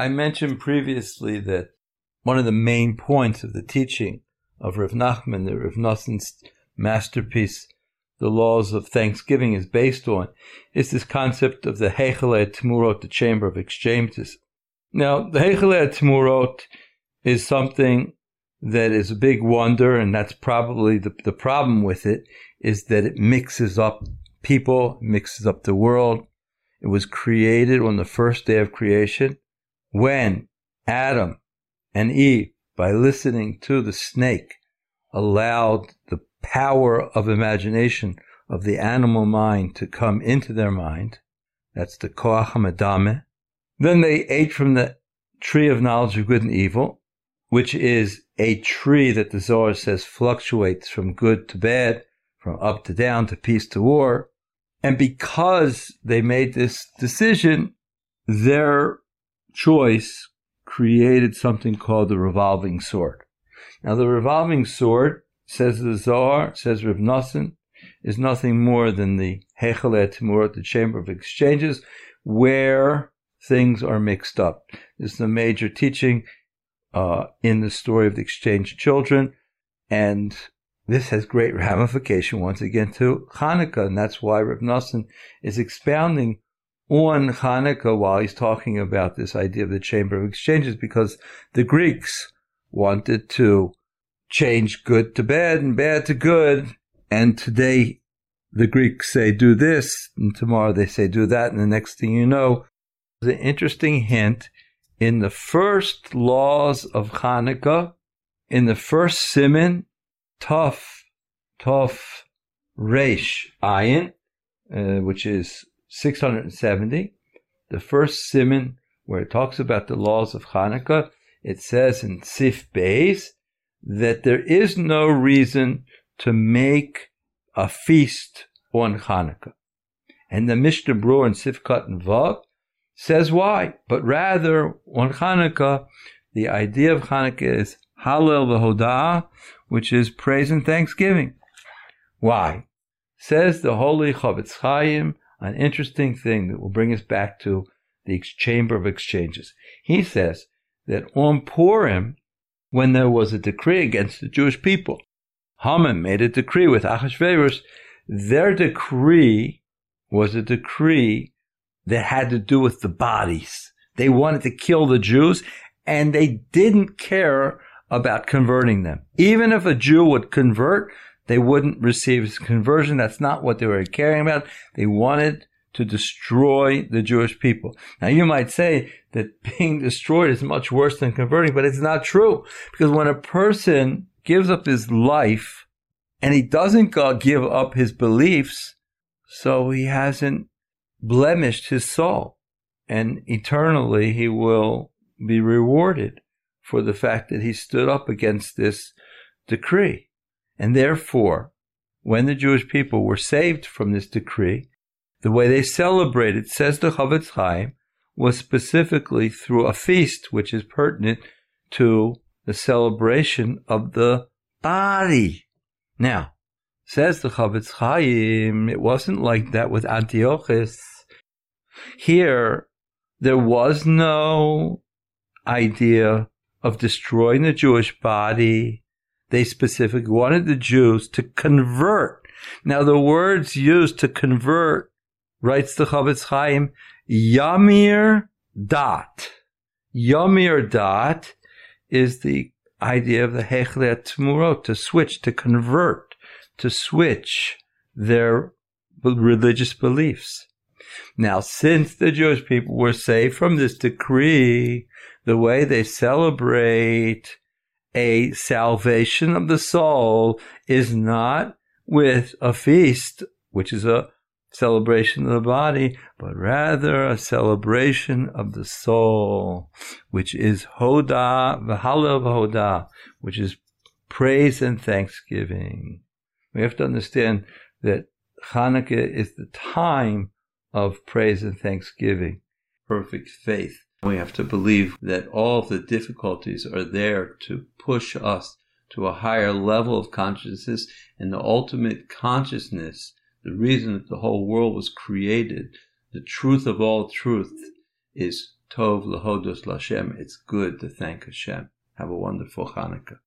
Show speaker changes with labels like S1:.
S1: I mentioned previously that one of the main points of the teaching of Rav Nachman, the Rav Noson's masterpiece, The Laws of Thanksgiving, is based on, is this concept of the Heichele Tmurot, the Chamber of Exchanges. Now, the Heichele Tmurot is something that is a big wonder, and that's probably the, the problem with it, is that it mixes up people, mixes up the world. It was created on the first day of creation when Adam and Eve, by listening to the snake, allowed the power of imagination of the animal mind to come into their mind. That's the Koach HaMedameh. Then they ate from the tree of knowledge of good and evil, which is a tree that the Zohar says fluctuates from good to bad, from up to down, to peace to war. And because they made this decision, their choice created something called the revolving sword. Now, the revolving sword, says the Zohar, says Rav is nothing more than the Hechel Timurot, the chamber of exchanges, where things are mixed up. This is a major teaching uh, in the story of the exchanged children, and this has great ramification once again to Hanukkah, and that's why Rav is expounding on Hanukkah while he's talking about this idea of the chamber of exchanges because the Greeks wanted to change good to bad and bad to good. And today the Greeks say do this and tomorrow they say do that. And the next thing you know, the interesting hint in the first laws of Hanukkah, in the first simon, Tuf, Tuf, Resh, Ayin, uh, which is 670, the first simon where it talks about the laws of Hanukkah, it says in Sif Beis that there is no reason to make a feast on Hanukkah. And the Mishnah Berurah in Sifkat and Vav says why, but rather on Hanukkah, the idea of Hanukkah is Hallel v'Hodah, which is praise and thanksgiving. Why? Says the holy Chofetz Chaim an interesting thing that will bring us back to the chamber of exchanges. He says that on Purim, when there was a decree against the Jewish people, Haman made a decree with Achashverosh. Their decree was a decree that had to do with the bodies. They wanted to kill the Jews and they didn't care about converting them. Even if a Jew would convert, they wouldn't receive conversion. That's not what they were caring about. They wanted to destroy the Jewish people. Now you might say that being destroyed is much worse than converting, but it's not true. Because when a person gives up his life and he doesn't give up his beliefs, so he hasn't blemished his soul. And eternally he will be rewarded for the fact that he stood up against this decree. And therefore, when the Jewish people were saved from this decree, the way they celebrated, says the Chofetz Chaim, was specifically through a feast, which is pertinent to the celebration of the body. Now, says the Chofetz Chaim, it wasn't like that with Antiochus. Here, there was no idea of destroying the Jewish body they specifically wanted the Jews to convert. Now, the words used to convert, writes the Chofetz Chaim, Yamir dot. Yamir dot is the idea of the Hechlet Tmurot, to switch, to convert, to switch their religious beliefs. Now, since the Jewish people were saved from this decree, the way they celebrate a salvation of the soul is not with a feast, which is a celebration of the body, but rather a celebration of the soul, which is Hoda, V'Hallel Hoda, which is praise and thanksgiving. We have to understand that Hanukkah is the time of praise and thanksgiving, perfect faith. We have to believe that all the difficulties are there to push us to a higher level of consciousness and the ultimate consciousness, the reason that the whole world was created, the truth of all truth is Tov lahodos Lashem. It's good to thank Hashem. Have a wonderful Hanukkah.